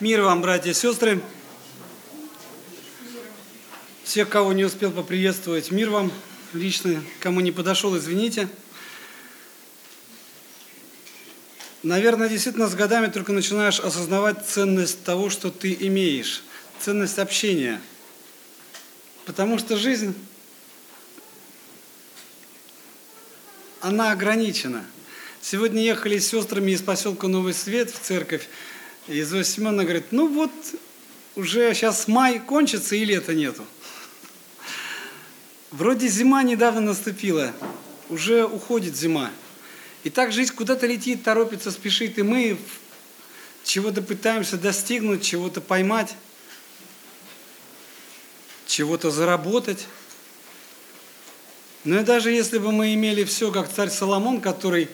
Мир вам, братья и сестры. Всех, кого не успел поприветствовать, мир вам лично. Кому не подошел, извините. Наверное, действительно с годами только начинаешь осознавать ценность того, что ты имеешь, ценность общения. Потому что жизнь, она ограничена. Сегодня ехали с сестрами из поселка Новый Свет в церковь, и Зоя Семеновна говорит, ну вот уже сейчас май кончится и лета нету. Вроде зима недавно наступила, уже уходит зима. И так жизнь куда-то летит, торопится, спешит, и мы чего-то пытаемся достигнуть, чего-то поймать, чего-то заработать. Но и даже если бы мы имели все, как царь Соломон, который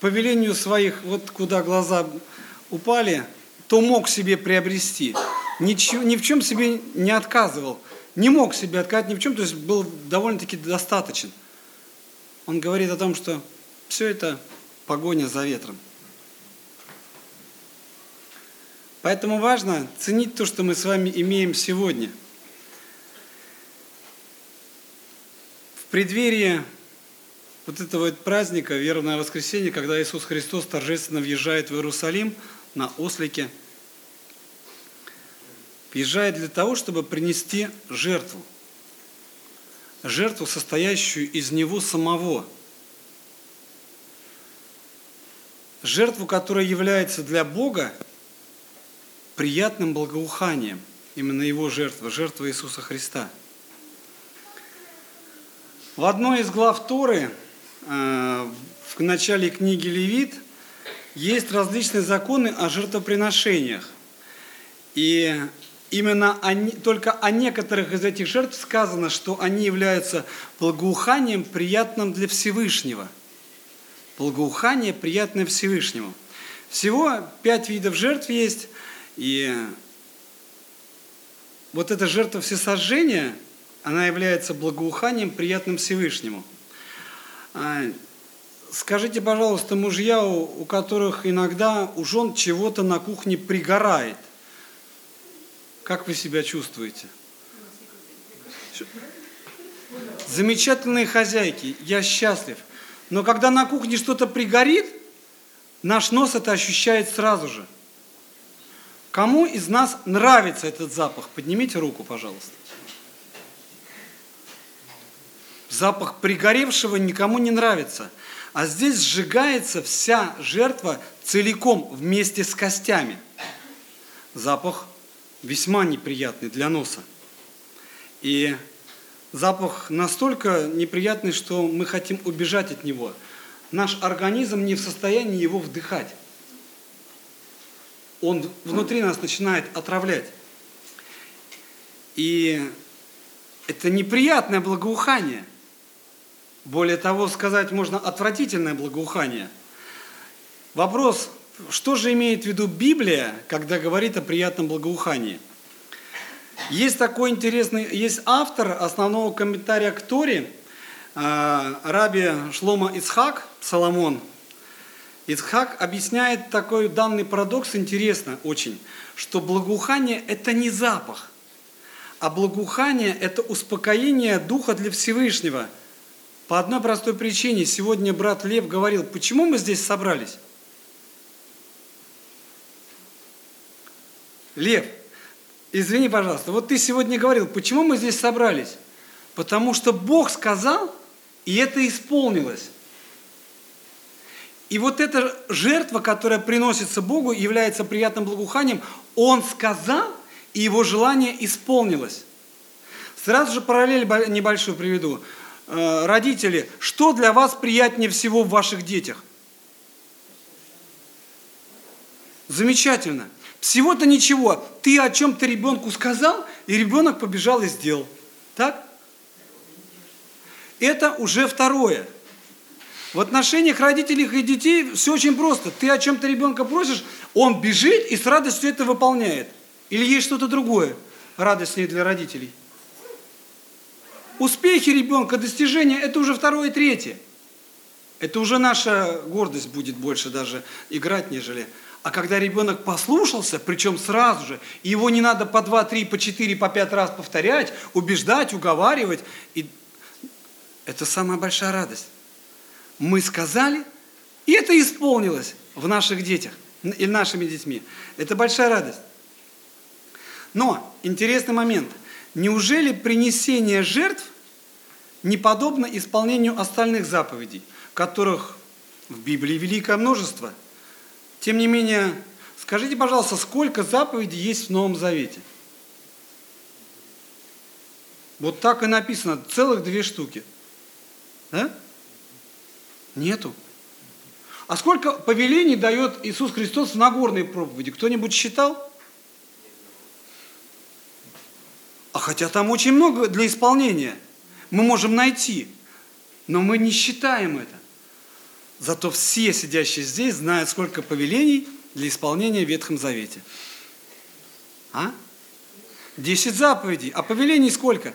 по велению своих, вот куда глаза упали, то мог себе приобрести. Ничего, ни в чем себе не отказывал. Не мог себе отказать ни в чем, то есть был довольно-таки достаточен. Он говорит о том, что все это погоня за ветром. Поэтому важно ценить то, что мы с вами имеем сегодня. В преддверии вот этого праздника, верное воскресенье, когда Иисус Христос торжественно въезжает в Иерусалим на ослике, въезжает для того, чтобы принести жертву. Жертву, состоящую из Него самого – жертву, которая является для Бога приятным благоуханием. Именно Его жертва, жертва Иисуса Христа. В одной из глав Торы, э, в начале книги Левит, есть различные законы о жертвоприношениях. И именно они, только о некоторых из этих жертв сказано, что они являются благоуханием, приятным для Всевышнего – благоухание, приятное Всевышнему. Всего пять видов жертв есть, и вот эта жертва всесожжения, она является благоуханием, приятным Всевышнему. А, скажите, пожалуйста, мужья, у которых иногда у жен чего-то на кухне пригорает, как вы себя чувствуете? Замечательные хозяйки, я счастлив – но когда на кухне что-то пригорит, наш нос это ощущает сразу же. Кому из нас нравится этот запах? Поднимите руку, пожалуйста. Запах пригоревшего никому не нравится. А здесь сжигается вся жертва целиком вместе с костями. Запах весьма неприятный для носа. И Запах настолько неприятный, что мы хотим убежать от него. Наш организм не в состоянии его вдыхать. Он внутри нас начинает отравлять. И это неприятное благоухание. Более того, сказать можно отвратительное благоухание. Вопрос, что же имеет в виду Библия, когда говорит о приятном благоухании – есть такой интересный, есть автор основного комментария к Торе, э, Раби Шлома Ицхак, Соломон. Ицхак объясняет такой данный парадокс, интересно очень, что благоухание – это не запах, а благоухание – это успокоение духа для Всевышнего. По одной простой причине. Сегодня брат Лев говорил, почему мы здесь собрались? Лев – Извини, пожалуйста, вот ты сегодня говорил, почему мы здесь собрались? Потому что Бог сказал, и это исполнилось. И вот эта жертва, которая приносится Богу, является приятным благоуханием. Он сказал, и его желание исполнилось. Сразу же параллель небольшую приведу. Э, родители, что для вас приятнее всего в ваших детях? Замечательно. Всего-то ничего. Ты о чем-то ребенку сказал, и ребенок побежал и сделал. Так? Это уже второе. В отношениях родителей и детей все очень просто. Ты о чем-то ребенка просишь, он бежит и с радостью это выполняет. Или есть что-то другое радостнее для родителей. Успехи ребенка, достижения – это уже второе и третье. Это уже наша гордость будет больше даже играть, нежели А когда ребенок послушался, причем сразу же, и его не надо по два, три, по четыре, по пять раз повторять, убеждать, уговаривать, и это самая большая радость. Мы сказали, и это исполнилось в наших детях или нашими детьми. Это большая радость. Но интересный момент. Неужели принесение жертв не подобно исполнению остальных заповедей, которых в Библии великое множество? Тем не менее, скажите, пожалуйста, сколько заповедей есть в Новом Завете? Вот так и написано, целых две штуки. Да? Нету. А сколько повелений дает Иисус Христос в Нагорной проповеди? Кто-нибудь считал? А хотя там очень много для исполнения мы можем найти, но мы не считаем это. Зато все сидящие здесь знают, сколько повелений для исполнения в Ветхом Завете. А? Десять заповедей. А повелений сколько?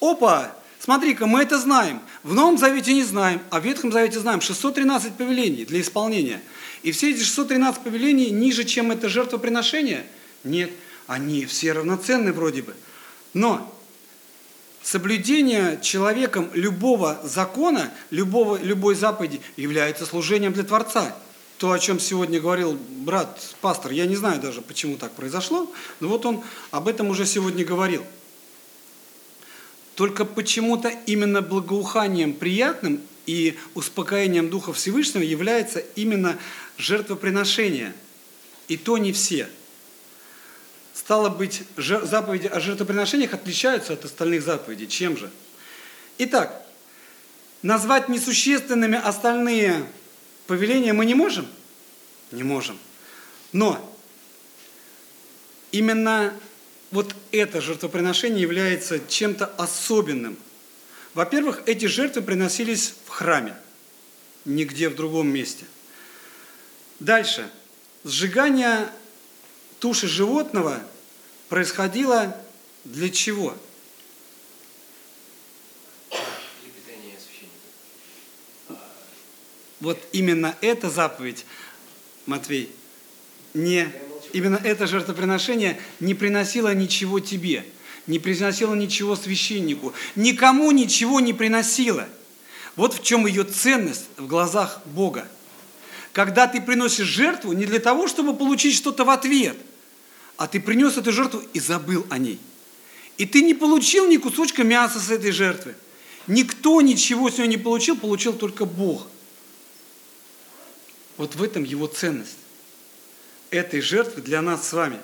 Опа! Смотри-ка, мы это знаем. В Новом Завете не знаем, а в Ветхом Завете знаем. 613 повелений для исполнения. И все эти 613 повелений ниже, чем это жертвоприношение? Нет, они все равноценны вроде бы. Но соблюдение человеком любого закона, любого, любой заповеди является служением для Творца. То, о чем сегодня говорил брат, пастор, я не знаю даже, почему так произошло, но вот он об этом уже сегодня говорил – только почему-то именно благоуханием приятным и успокоением Духа Всевышнего является именно жертвоприношение. И то не все. Стало быть, заповеди о жертвоприношениях отличаются от остальных заповедей. Чем же? Итак, назвать несущественными остальные повеления мы не можем? Не можем. Но именно вот это жертвоприношение является чем-то особенным. Во-первых, эти жертвы приносились в храме, нигде в другом месте. Дальше. Сжигание туши животного происходило для чего? Вот именно эта заповедь, Матвей, не именно это жертвоприношение не приносило ничего тебе, не приносило ничего священнику, никому ничего не приносило. Вот в чем ее ценность в глазах Бога. Когда ты приносишь жертву не для того, чтобы получить что-то в ответ, а ты принес эту жертву и забыл о ней. И ты не получил ни кусочка мяса с этой жертвы. Никто ничего с нее не получил, получил только Бог. Вот в этом его ценность этой жертвы для нас с вами.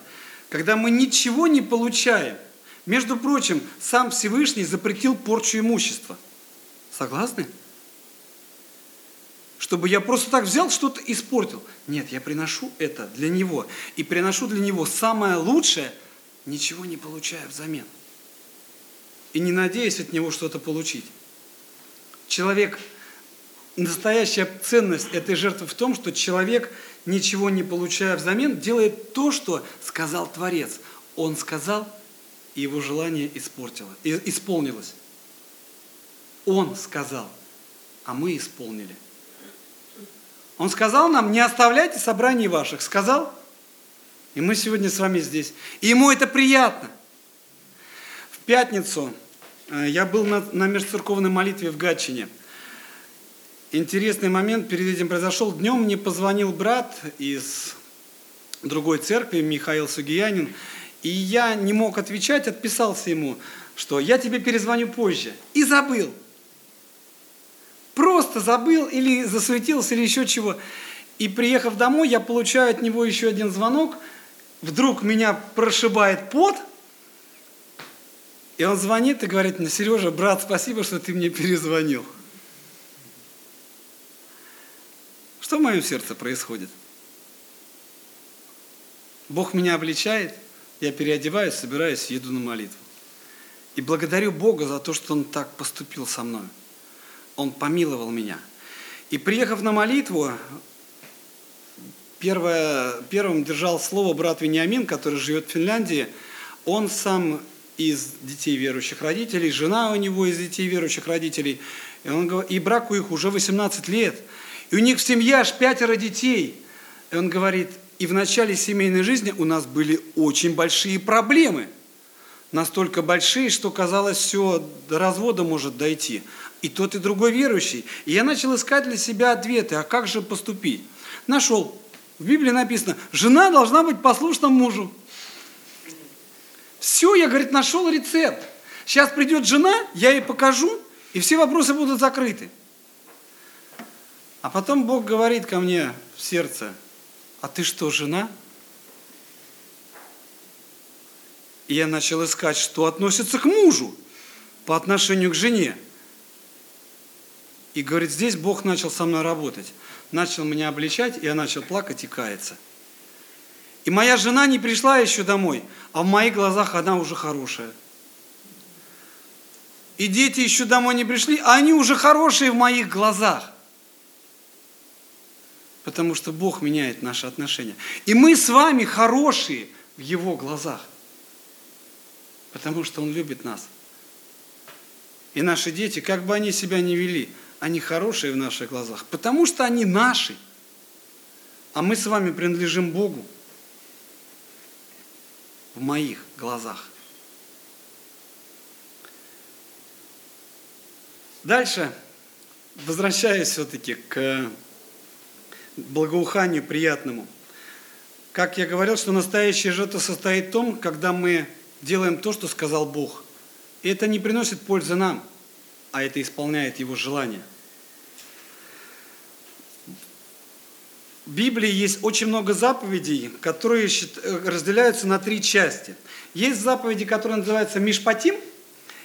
Когда мы ничего не получаем. Между прочим, сам Всевышний запретил порчу имущества. Согласны? Чтобы я просто так взял, что-то испортил. Нет, я приношу это для Него. И приношу для Него самое лучшее, ничего не получая взамен. И не надеясь от Него что-то получить. Человек, настоящая ценность этой жертвы в том, что человек ничего не получая взамен, делает то, что сказал Творец. Он сказал, и его желание испортило, исполнилось. Он сказал, а мы исполнили. Он сказал нам, не оставляйте собраний ваших. Сказал? И мы сегодня с вами здесь. И ему это приятно. В пятницу э, я был на, на межцерковной молитве в Гатчине – интересный момент перед этим произошел. Днем мне позвонил брат из другой церкви, Михаил Сугиянин, и я не мог отвечать, отписался ему, что я тебе перезвоню позже. И забыл. Просто забыл или засуетился, или еще чего. И приехав домой, я получаю от него еще один звонок. Вдруг меня прошибает пот. И он звонит и говорит мне, Сережа, брат, спасибо, что ты мне перезвонил. Что в моем сердце происходит? Бог меня обличает, я переодеваюсь, собираюсь, еду на молитву. И благодарю Бога за то, что Он так поступил со мной. Он помиловал меня. И приехав на молитву, первое, первым держал слово брат Вениамин, который живет в Финляндии. Он сам из детей верующих родителей, жена у него из детей верующих родителей. И, он, и браку их уже 18 лет – и у них в семье аж пятеро детей. И он говорит, и в начале семейной жизни у нас были очень большие проблемы. Настолько большие, что казалось, все до развода может дойти. И тот, и другой верующий. И я начал искать для себя ответы, а как же поступить? Нашел. В Библии написано, жена должна быть послушна мужу. Все, я, говорит, нашел рецепт. Сейчас придет жена, я ей покажу, и все вопросы будут закрыты. А потом Бог говорит ко мне в сердце, а ты что, жена? И я начал искать, что относится к мужу по отношению к жене. И говорит, здесь Бог начал со мной работать. Начал меня обличать, и я начал плакать и каяться. И моя жена не пришла еще домой, а в моих глазах она уже хорошая. И дети еще домой не пришли, а они уже хорошие в моих глазах. Потому что Бог меняет наши отношения. И мы с вами хорошие в Его глазах. Потому что Он любит нас. И наши дети, как бы они себя ни вели, они хорошие в наших глазах, потому что они наши. А мы с вами принадлежим Богу в моих глазах. Дальше, возвращаясь все-таки к благоуханию приятному. Как я говорил, что настоящая жертва состоит в том, когда мы делаем то, что сказал Бог. И это не приносит пользы нам – а это исполняет его желание. В Библии есть очень много заповедей, которые э, разделяются на три части. Есть заповеди, которые называются Мишпатим,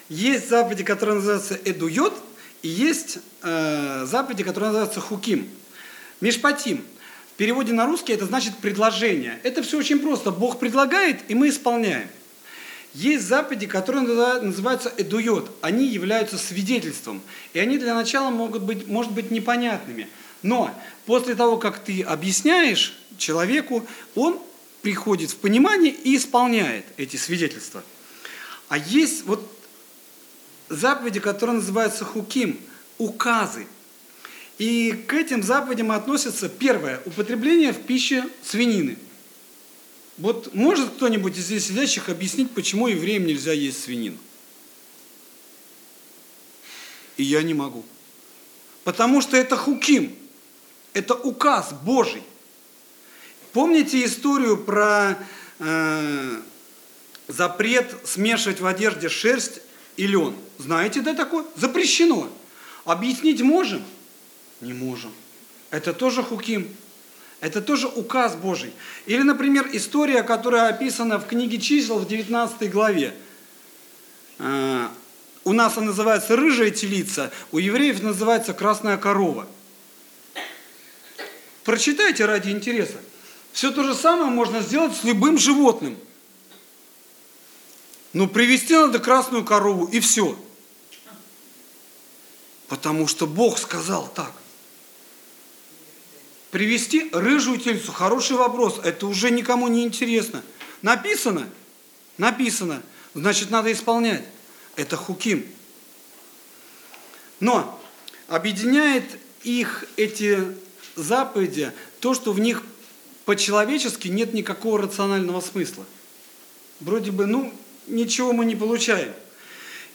есть заповеди, которые называются Эдуйот, и есть э, заповеди, которые называются Хуким. Мишпатим. В переводе на русский это значит предложение. Это все очень просто. Бог предлагает, и мы исполняем. Есть заповеди, которые называются эдуйот. Они являются свидетельством. И они для начала могут быть, может быть непонятными. Но после того, как ты объясняешь человеку, он приходит в понимание и исполняет эти свидетельства. А есть вот заповеди, которые называются хуким, указы. И к этим заповедям относятся первое – употребление в пище свинины – вот может кто-нибудь из здесь сидящих объяснить, почему евреям нельзя есть свинину? И я не могу. Потому что это хуким, это указ Божий. Помните историю про э, запрет смешивать в одежде шерсть и лен? Знаете, да такое? Запрещено. Объяснить можем? Не можем. Это тоже хуким. Это тоже указ Божий. Или, например, история, которая описана в книге чисел в 19 главе. А, у нас она называется рыжая телица, у евреев называется красная корова. Прочитайте ради интереса. Все то же самое можно сделать с любым животным. Но привести надо красную корову и все. Потому что Бог сказал так. Привести рыжую тельцу? Хороший вопрос. Это уже никому не интересно. Написано? Написано. Значит, надо исполнять. Это хуким. Но объединяет их эти заповеди то, что в них по-человечески нет никакого рационального смысла. Вроде бы, ну, ничего мы не получаем.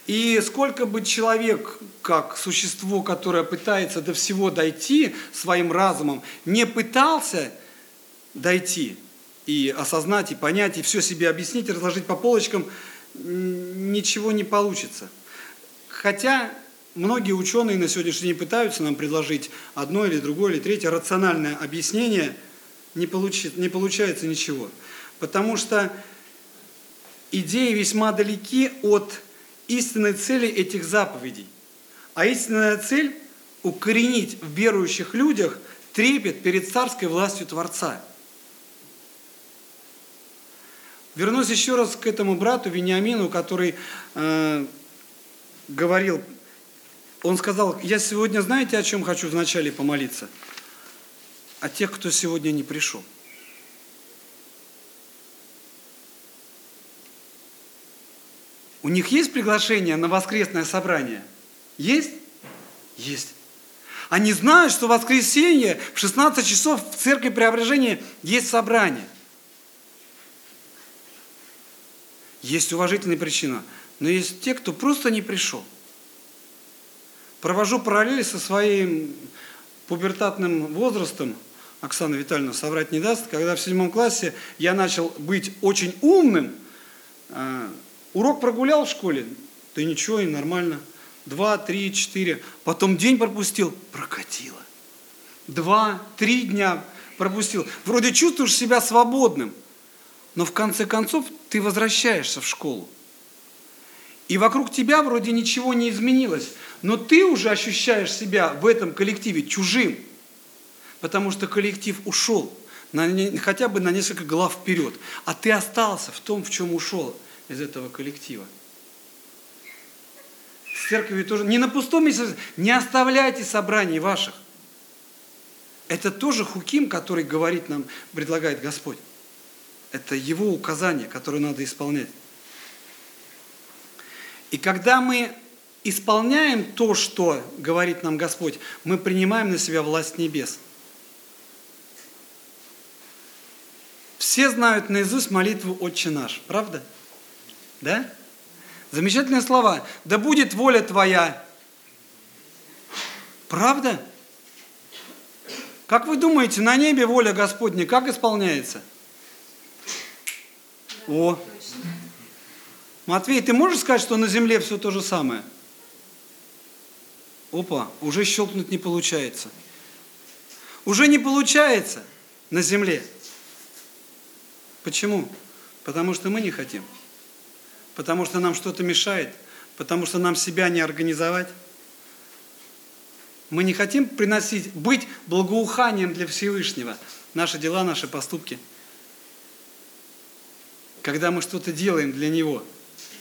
И сколько бы человек, как существо, которое пытается до всего дойти своим разумом, не пытался дойти и осознать, и понять, и все себе объяснить, и разложить по полочкам, ничего не получится. Хотя многие ученые на сегодняшний день пытаются нам предложить одно или другое или третье рациональное объяснение, не, получи, не получается ничего. Потому что идеи весьма далеки от истинной цели этих заповедей. А истинная цель – укоренить в верующих людях трепет перед царской властью Творца. Вернусь еще раз к этому брату Вениамину, который э, говорил, он сказал, я сегодня, знаете, о чем хочу вначале помолиться? О тех, кто сегодня не пришел. У них есть приглашение на воскресное собрание? Есть? Есть. Они знают, что в воскресенье в 16 часов в церкви Преображения есть собрание. Есть уважительная причина, но есть те, кто просто не пришел. Провожу параллели со своим пубертатным возрастом, Оксана Витальевна соврать не даст, когда в седьмом классе я начал быть очень умным, а, урок прогулял в школе, да ничего, и нормально. Два, три, четыре. Потом день пропустил, прокатило. Два, три дня пропустил. Вроде чувствуешь себя свободным, но в конце концов ты возвращаешься в школу. И вокруг тебя вроде ничего не изменилось, но ты уже ощущаешь себя в этом коллективе чужим, потому что коллектив ушел на, хотя бы на несколько глав вперед, а ты остался в том, в чем ушел из этого коллектива. С церковью тоже. Не на пустом месте, не оставляйте собраний ваших. Это тоже хуким, который говорит нам, предлагает Господь. Это его указание, которое надо исполнять. И когда мы исполняем то, что говорит нам Господь, мы принимаем на себя власть небес. Все знают наизусть молитву «Отче наш», правда? Да? Замечательные слова. «Да будет воля Твоя». Правда? Как вы думаете, на небе воля Господня как исполняется? О, Матвей, ты можешь сказать, что на земле все то же самое? Опа, уже щелкнуть не получается. Уже не получается на земле. Почему? Потому что мы не хотим. Потому что нам что-то мешает. Потому что нам себя не организовать. Мы не хотим приносить, быть благоуханием для Всевышнего. Наши дела, наши поступки. Когда мы что-то делаем для Него –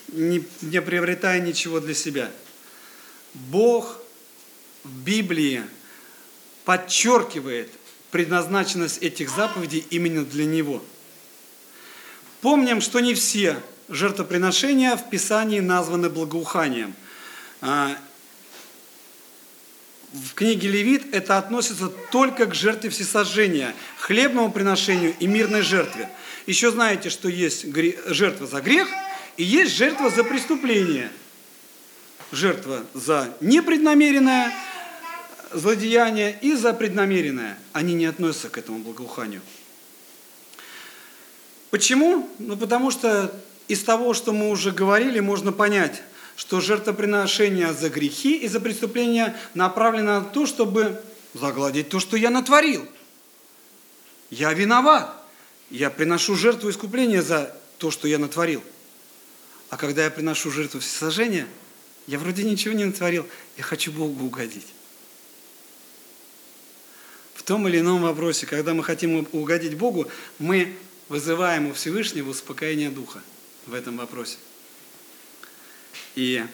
не, не приобретая ничего для себя. Бог в Библии подчеркивает предназначенность этих заповедей именно для Него. Помним, что не все жертвоприношения в Писании названы благоуханием. А, в книге Левит это относится только к жертве всесожжения, хлебному приношению и мирной жертве. Еще знаете, что есть жертва за грех – и есть жертва за преступление. Жертва за непреднамеренное злодеяние и за преднамеренное. Они не относятся к этому благоуханию. Почему? Ну, потому что из того, что мы уже говорили, можно понять, что жертвоприношение за грехи и за преступления направлено на то, чтобы загладить то, что я натворил. Я виноват. Я приношу жертву искупления за то, что я натворил. А когда я приношу жертву всесожжения, я вроде ничего не натворил, я хочу Богу угодить. В том или ином вопросе, когда мы хотим угодить Богу, мы вызываем у Всевышнего успокоение духа в этом вопросе. И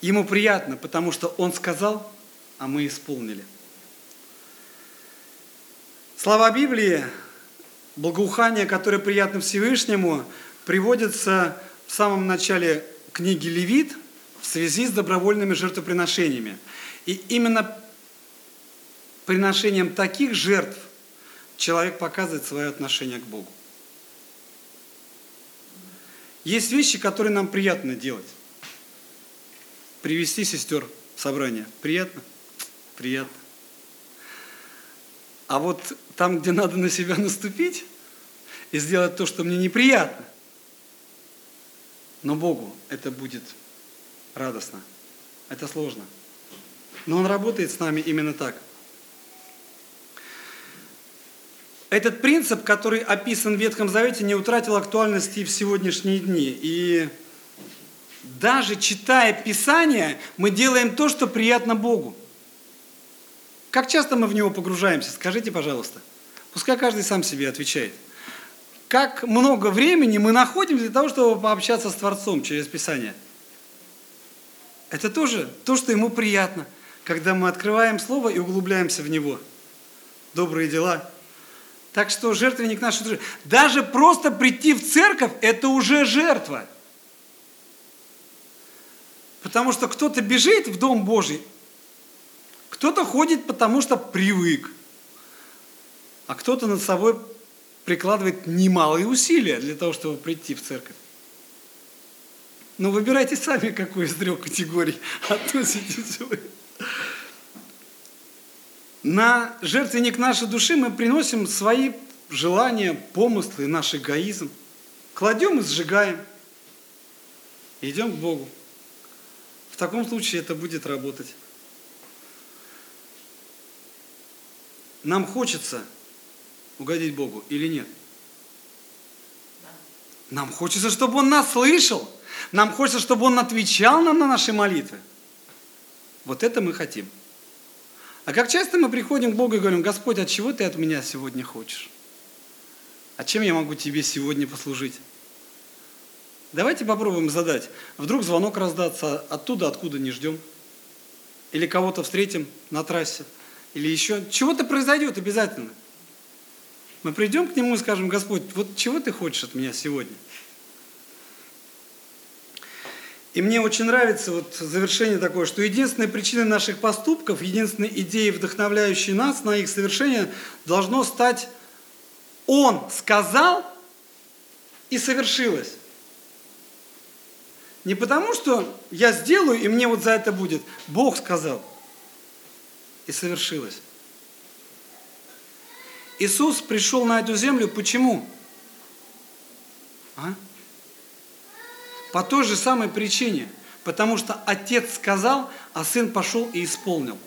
ему приятно, потому что он сказал, а мы исполнили. Слова Библии, благоухание, которое приятно Всевышнему, приводятся в самом начале книги Левит в связи с добровольными жертвоприношениями. И именно приношением таких жертв человек показывает свое отношение к Богу. Есть вещи, которые нам приятно делать. Привести сестер в собрание. Приятно? Приятно. А вот там, где надо на себя наступить и сделать то, что мне неприятно, но Богу это будет радостно. Это сложно. Но Он работает с нами именно так. Этот принцип, который описан в Ветхом Завете, не утратил актуальности в сегодняшние дни. И даже читая Писание, мы делаем то, что приятно Богу. Как часто мы в него погружаемся? Скажите, пожалуйста. Пускай каждый сам себе отвечает как много времени мы находим для того, чтобы пообщаться с Творцом через Писание. Это тоже то, что ему приятно, когда мы открываем Слово и углубляемся в него. Добрые дела. Так что жертвенник наш, даже просто прийти в церковь, это уже жертва. Потому что кто-то бежит в Дом Божий, Кто-то ходит, потому что привык. А кто-то над собой прикладывает немалые усилия для того, чтобы прийти в церковь. Но выбирайте сами, какую из трех категорий относитесь вы. На жертвенник нашей души мы приносим свои желания, помыслы, наш эгоизм. Кладем и сжигаем. идем к Богу. В таком случае это будет работать. Нам хочется угодить Богу или нет? Нам хочется, чтобы Он нас слышал. Нам хочется, чтобы Он отвечал нам на наши молитвы. Вот это мы хотим. А как часто мы приходим к Богу и говорим, Господь, от чего ты от меня сегодня хочешь? А чем я могу тебе сегодня послужить? Давайте попробуем задать. Вдруг звонок раздаться оттуда, откуда не ждем. Или кого-то встретим на трассе. Или еще. Чего-то произойдет обязательно. Мы придем к Нему и скажем, Господь, вот чего ты хочешь от меня сегодня? И мне очень нравится вот завершение такое, что единственной причиной наших поступков, единственной идеей, вдохновляющей нас на их совершение, должно стать «Он сказал и совершилось». Не потому, что я сделаю, и мне вот за это будет. Бог сказал и совершилось. Иисус пришел на эту землю почему? А? По той же самой причине. Потому что отец сказал, а сын пошел и исполнил.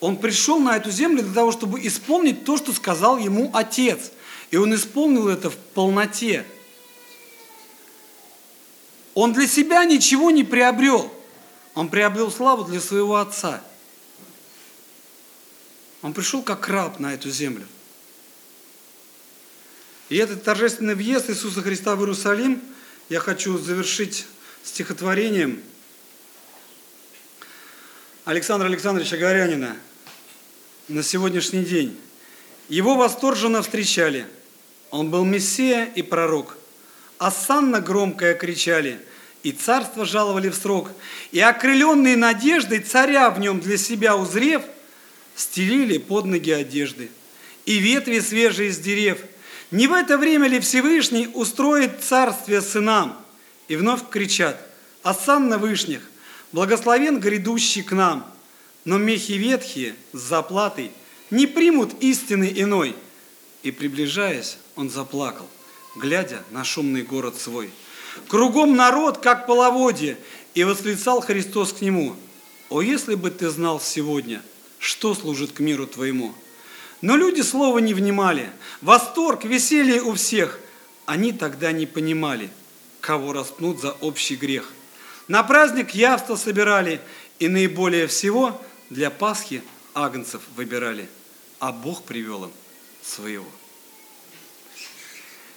Он пришел на эту землю для того, чтобы исполнить то, что сказал ему отец. И он исполнил это в полноте. Он для себя ничего не приобрел. Он приобрел славу для своего отца. Он пришел как раб на эту землю. И этот торжественный въезд Иисуса Христа в Иерусалим я хочу завершить стихотворением Александра Александровича Горянина на сегодняшний день. Его восторженно встречали. Он был Мессия и пророк. Осанна громкая кричали, и царство жаловали в срок. И окрыленные надеждой царя в нем для себя узрев, стелили под ноги одежды. И ветви свежие из дерев – не в это время ли Всевышний устроит царствие сынам? И вновь кричат, Асан на вышних, благословен грядущий к нам. Но мехи ветхие с заплатой не примут истины иной. И приближаясь, он заплакал, глядя на шумный город свой. Кругом народ, как половодье, и восклицал Христос к нему. О, если бы ты знал сегодня, что служит к миру твоему – но люди слова не внимали. Восторг, веселье у всех. Они тогда не понимали, кого распнут за общий грех. На праздник явство собирали, и наиболее всего для Пасхи агнцев выбирали, а Бог привел им своего.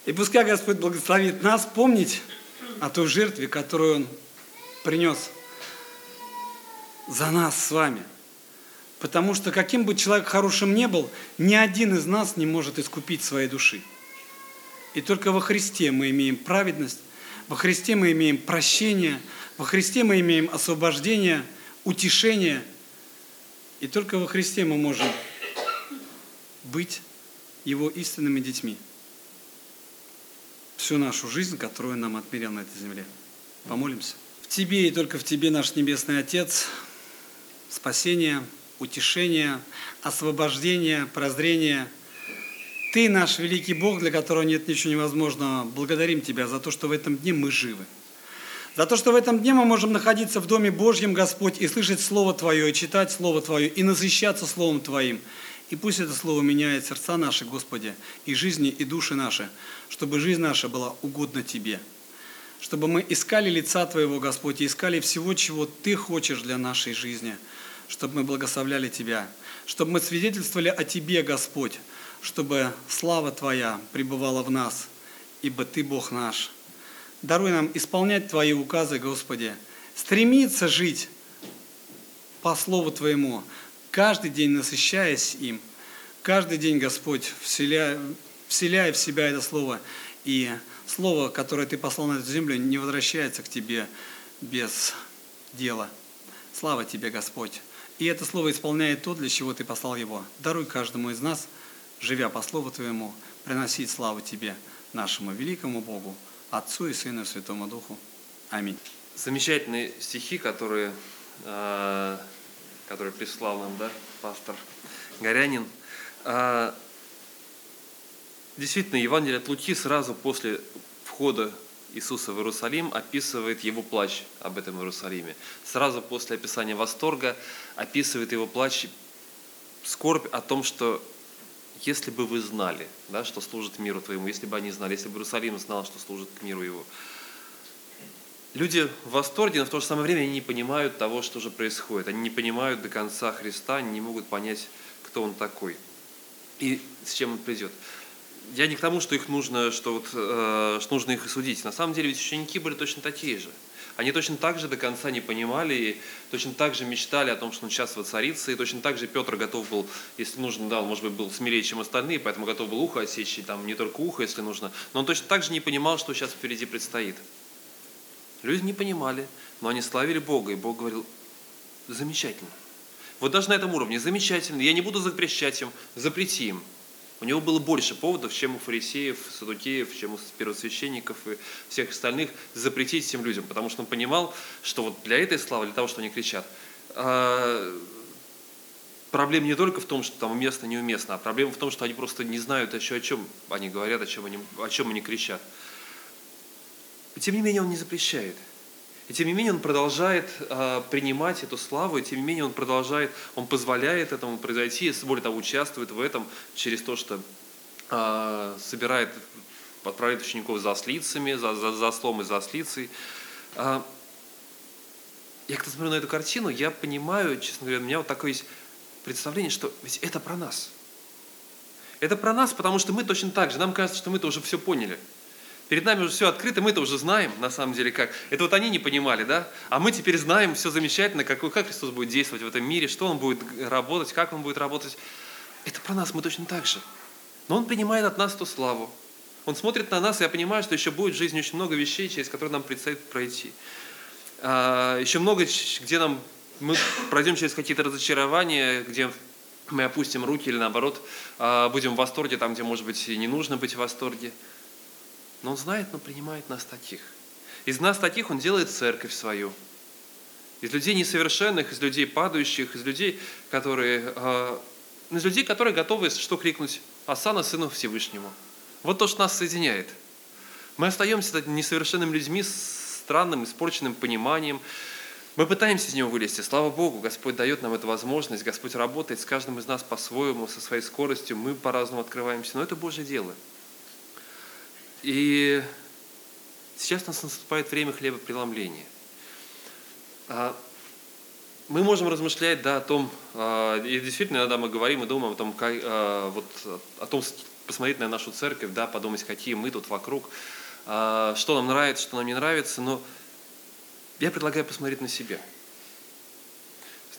И пускай Господь благословит нас помнить о той жертве, которую Он принес за нас с вами – Потому что каким бы человек хорошим не был, ни один из нас не может искупить своей души. И только во Христе мы имеем праведность, во Христе мы имеем прощение, во Христе мы имеем освобождение, утешение. И только во Христе мы можем быть Его истинными детьми. Всю нашу жизнь, которую нам отмерил на этой земле. Помолимся. В Тебе и только в Тебе, наш Небесный Отец, спасение – утешения, освобождения, прозрения. Ты наш великий Бог, для которого нет ничего невозможного. Благодарим Тебя за то, что в этом дне мы живы. За то, что в этом дне мы можем находиться в Доме Божьем, Господь, и слышать Слово Твое, и читать Слово Твое, и насыщаться Словом Твоим. И пусть это Слово меняет сердца наши, Господи, и жизни, и души наши, чтобы жизнь наша была угодна Тебе. Чтобы мы искали лица Твоего, Господь, и искали всего, чего Ты хочешь для нашей жизни – чтобы мы благословляли Тебя, чтобы мы свидетельствовали о Тебе, Господь, чтобы слава Твоя пребывала в нас, ибо Ты Бог наш. Даруй нам исполнять Твои указы, Господи, стремиться жить по Слову Твоему, каждый день насыщаясь им, каждый день, Господь, вселяя, вселяя в себя это Слово, и Слово, которое Ты послал на эту землю, не возвращается к Тебе без дела – Слава Тебе, Господь. И это Слово исполняет то, для чего Ты послал его. Даруй каждому из нас, живя по Слову Твоему, приносить славу Тебе, нашему великому Богу, Отцу и Сыну и Святому Духу. Аминь. Замечательные стихи, которые, э, которые прислал нам да, пастор Горянин. Э, действительно, Евангелие от Луки сразу после входа Иисуса в Иерусалим описывает его плач об этом Иерусалиме. Сразу после описания восторга описывает его плач, скорбь о том, что если бы вы знали, да, что служит миру твоему, если бы они знали, если бы Иерусалим знал, что служит к миру его. Люди в восторге, но в то же самое время они не понимают того, что же происходит. Они не понимают до конца Христа, они не могут понять, кто Он такой и с чем Он придет я не к тому, что их нужно, что, вот, э, что нужно их судить. На самом деле ведь ученики были точно такие же. Они точно так же до конца не понимали, и точно так же мечтали о том, что он сейчас воцарится, и точно так же Петр готов был, если нужно, да, он, может быть, был смелее, чем остальные, поэтому готов был ухо осечь, и там не только ухо, если нужно, но он точно так же не понимал, что сейчас впереди предстоит. Люди не понимали, но они славили Бога, и Бог говорил, замечательно. Вот даже на этом уровне, замечательно, я не буду запрещать им, запрети им. У него было больше поводов, чем у фарисеев, садукеев, чем у первосвященников и всех остальных запретить этим людям, потому что он понимал, что вот для этой славы, для того, что они кричат, а, проблема не только в том, что там уместно, неуместно, а проблема в том, что они просто не знают еще, о чем они говорят, о чем они, о чем они кричат. Тем не менее он не запрещает – и тем не менее он продолжает э, принимать эту славу, и тем не менее он продолжает, он позволяет этому произойти, более того, участвует в этом через то, что э, собирает, отправляет учеников за ослицами, за, за, за слом и за ослицей. Э, я когда смотрю на эту картину, я понимаю, честно говоря, у меня вот такое есть представление, что ведь это про нас. Это про нас, потому что мы точно так же, нам кажется, что мы-то уже все поняли – Перед нами уже все открыто, мы это уже знаем, на самом деле, как. Это вот они не понимали, да? А мы теперь знаем все замечательно, как, как Христос будет действовать в этом мире, что Он будет работать, как Он будет работать. Это про нас, мы точно так же. Но Он принимает от нас эту славу. Он смотрит на нас, и я понимаю, что еще будет в жизни очень много вещей, через которые нам предстоит пройти. А, еще много, где нам мы пройдем через какие-то разочарования, где мы опустим руки или наоборот а, будем в восторге там, где, может быть, и не нужно быть в восторге. Но Он знает, но принимает нас таких. Из нас таких Он делает церковь свою. Из людей несовершенных, из людей падающих, из людей, которые, э, из людей, которые готовы, что крикнуть, Асана Сыну Всевышнему. Вот то, что нас соединяет. Мы остаемся несовершенными людьми с странным, испорченным пониманием. Мы пытаемся из него вылезти. Слава Богу, Господь дает нам эту возможность. Господь работает с каждым из нас по-своему, со своей скоростью. Мы по-разному открываемся. Но это Божье дело. И сейчас у нас наступает время хлебопреломления. А, мы можем размышлять да, о том, а, и действительно иногда мы говорим и думаем о том, как, а, вот, о том, посмотреть на нашу церковь, да, подумать, какие мы тут вокруг, что нам нравится, что нам не нравится, но я предлагаю посмотреть на себя.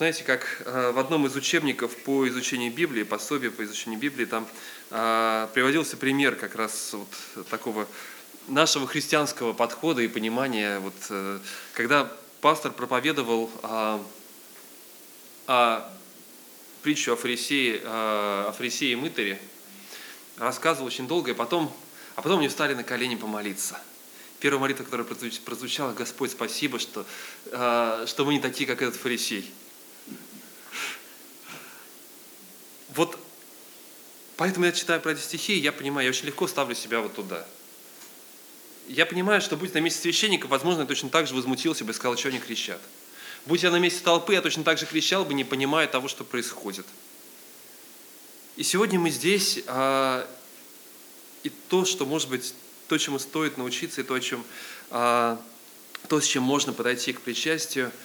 Знаете, как в одном из учебников по изучению Библии, пособие по изучению Библии, там а, приводился пример как раз вот такого нашего христианского подхода и понимания, вот, э, когда пастор проповедовал о, о притчу о фарисее, о фарисее и мытаре, рассказывал очень долго, и потом, а потом они встали на колени помолиться. Первая молитва, которая прозвучала, Господь, спасибо, что, э, что мы не такие, как этот фарисей. Вот Поэтому я читаю про эти стихи, и я понимаю, я очень легко ставлю себя вот туда. Я понимаю, что будь на месте священника, возможно, я точно так же возмутился бы и сказал, что они кричат. Будь я на месте толпы, я точно так же кричал бы, не понимая того, что происходит. И сегодня мы здесь, а, и то, что, может быть, то, чему стоит научиться, и то, чем, а, то, с чем можно подойти к причастию –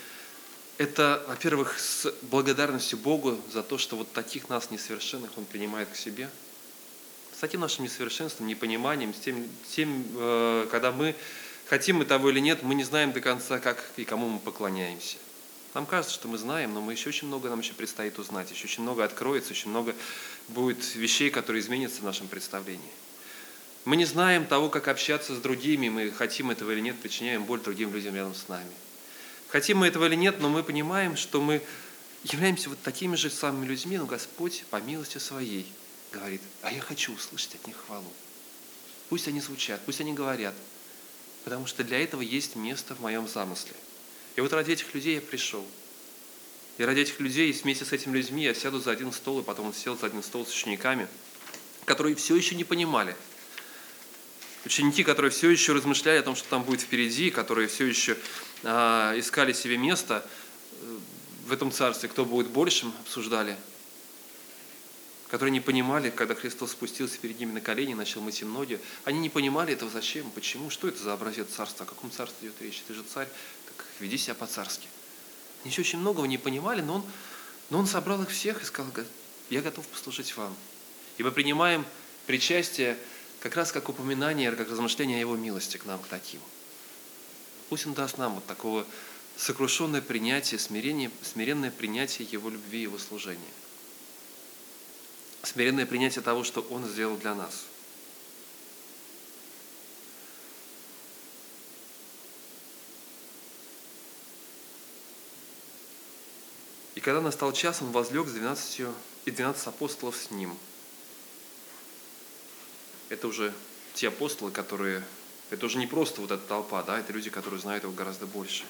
это, во-первых, с благодарностью Богу за то, что вот таких нас несовершенных Он принимает к себе. С таким нашим несовершенством, непониманием, с тем, тем э, когда мы хотим мы того или нет, мы не знаем до конца, как и кому мы поклоняемся. Нам кажется, что мы знаем, но мы еще очень много нам еще предстоит узнать, еще очень много откроется, очень много будет вещей, которые изменятся в нашем представлении. Мы не знаем того, как общаться с другими, мы хотим этого или нет, причиняем боль другим людям рядом с нами – Хотим мы этого или нет, но мы понимаем, что мы являемся вот такими же самыми людьми, но Господь по милости своей говорит, а я хочу услышать от них хвалу. Пусть они звучат, пусть они говорят, потому что для этого есть место в моем замысле. И вот ради этих людей я пришел. И ради этих людей, вместе с этими людьми я сяду за один стол, и потом он сел за один стол с учениками, которые все еще не понимали. Ученики, которые все еще размышляли о том, что там будет впереди, которые все еще искали себе место э, в этом царстве, кто будет большим, обсуждали – которые не понимали, когда Христос спустился перед ними на колени начал мыть им ноги, они не понимали этого, зачем, почему, что это за образец царства, о каком царстве идет речь, ты же царь, так веди себя по-царски. Они еще очень многого не понимали, но он, но он собрал их всех и сказал, я готов послужить вам. И мы принимаем причастие как раз как упоминание, как размышление о Его милости к нам, к таким. Пусть Он даст нам вот такого сокрушенное принятие, смирение, смиренное принятие Его любви Его служения смиренное принятие того, что Он сделал для нас. И когда настал час, он возлег с двенадцатью и двенадцать апостолов с ним. Это уже те апостолы, которые... Это уже не просто вот эта толпа, да, это люди, которые знают его гораздо больше.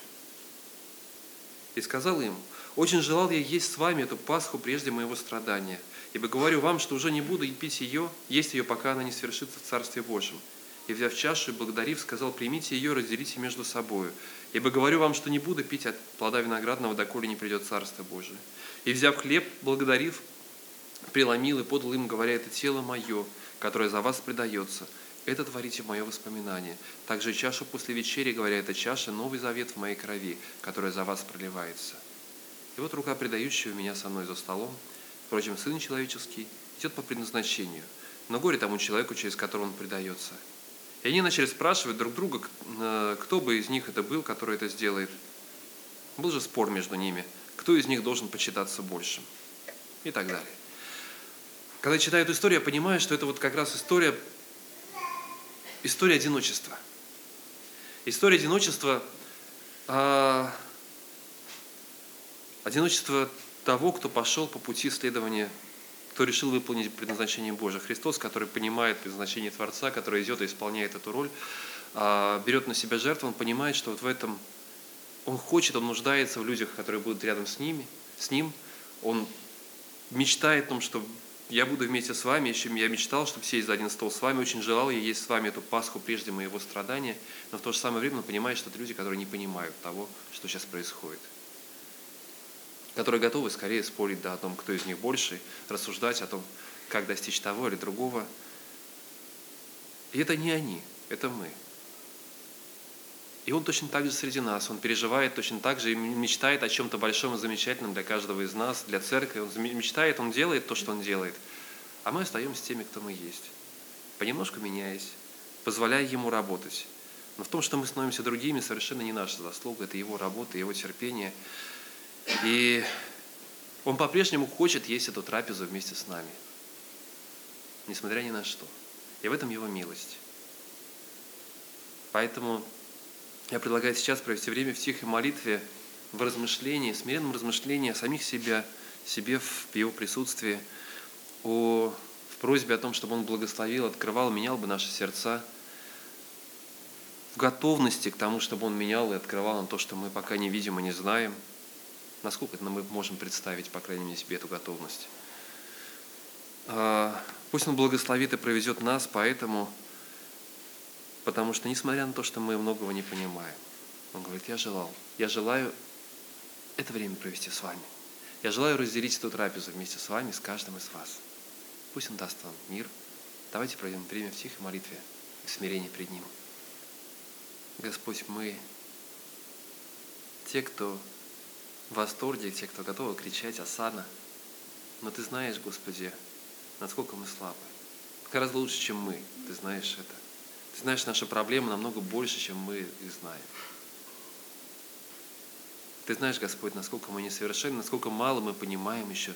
И сказал им, очень желал я есть с вами эту Пасху прежде моего страдания – Ибо говорю вам, что уже не буду пить ее, есть ее, пока она не свершится в Царстве Божьем. И взяв чашу и благодарив, сказал, примите ее, разделите между собою. Ибо говорю вам, что не буду пить от плода виноградного, доколе не придет Царство Божие. И взяв хлеб, благодарив, преломил и подал им, говоря, это тело мое, которое за вас предается. Это творите мое воспоминание. Также чашу после вечери, говоря, это чаша, новый завет в моей крови, которая за вас проливается. И вот рука предающего меня со мной за столом, Впрочем, Сын Человеческий идет по предназначению, но горе тому человеку, через которого он предается. И они начали спрашивать друг друга, кто бы из них это был, который это сделает. Был же спор между ними, кто из них должен почитаться большим. И так далее. Когда я читаю эту историю, я понимаю, что это вот как раз история, история одиночества. История одиночества, а, одиночество того, кто пошел по пути следования, кто решил выполнить предназначение Божие. Христос, который понимает предназначение Творца, который идет и исполняет эту роль, а, берет на себя жертву, он понимает, что вот в этом он хочет, он нуждается в людях, которые будут рядом с, ними, с ним. Он мечтает о том, что я буду вместе с вами, еще я мечтал, чтобы сесть за один стол с вами, очень желал я есть с вами эту Пасху прежде моего страдания, но в то же самое время он понимает, что это люди, которые не понимают того, что сейчас происходит которые готовы скорее спорить да, о том, кто из них больше, рассуждать о том, как достичь того или другого. И это не они, это мы. И он точно так же среди нас, он переживает точно так же и мечтает о чем-то большом и замечательном для каждого из нас, для церкви. Он мечтает, он делает то, что он делает. А мы остаемся теми, кто мы есть. Понемножку меняясь, позволяя ему работать. Но в том, что мы становимся другими, совершенно не наша заслуга, это его работа, его терпение – и Он по-прежнему хочет есть эту трапезу вместе с нами, несмотря ни на что. И в этом Его милость. Поэтому я предлагаю сейчас провести время в тихой молитве, в размышлении, смиренном размышлении о самих себя, себе в Его присутствии, о, в просьбе о том, чтобы Он благословил, открывал, менял бы наши сердца, в готовности к тому, чтобы Он менял и открывал нам то, что мы пока не видим и не знаем – Насколько мы можем представить, по крайней мере, себе эту готовность. А, пусть Он благословит и проведет нас, поэтому, потому что, несмотря на то, что мы многого не понимаем, Он говорит, я желал, я желаю это время провести с вами. Я желаю разделить эту трапезу вместе с вами, с каждым из вас. Пусть Он даст вам мир. Давайте проведем время в тихой молитве и смирении пред Ним. Господь, мы те, кто в восторге, те, кто готовы кричать «Асана». Но Ты знаешь, Господи, насколько мы слабы. Гораздо лучше, чем мы. Ты знаешь это. Ты знаешь наши проблемы намного больше, чем мы их знаем. Ты знаешь, Господь, насколько мы несовершенны, насколько мало мы понимаем еще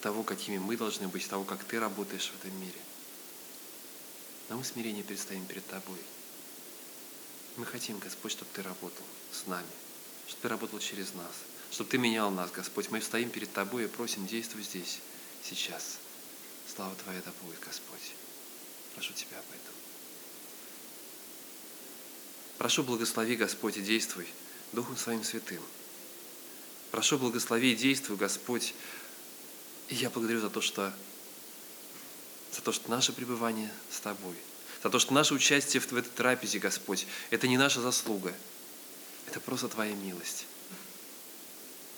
того, какими мы должны быть, того, как Ты работаешь в этом мире. Но мы в смирении предстоим перед Тобой. Мы хотим, Господь, чтобы Ты работал с нами, чтобы Ты работал через нас, чтобы Ты менял нас, Господь. Мы стоим перед Тобой и просим, действуй здесь, сейчас. Слава Твоя да будет, Господь. Прошу Тебя об этом. Прошу, благослови, Господь, и действуй Духом Своим Святым. Прошу, благослови и действуй, Господь. И я благодарю за то, что за то, что наше пребывание с Тобой, за то, что наше участие в этой трапезе, Господь, это не наша заслуга, это просто Твоя милость.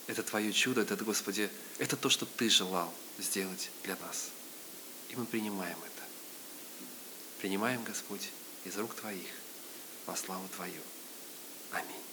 Это Твое чудо, это, Господи, это то, что Ты желал сделать для нас. И мы принимаем это. Принимаем, Господь, из рук Твоих во славу Твою. Аминь.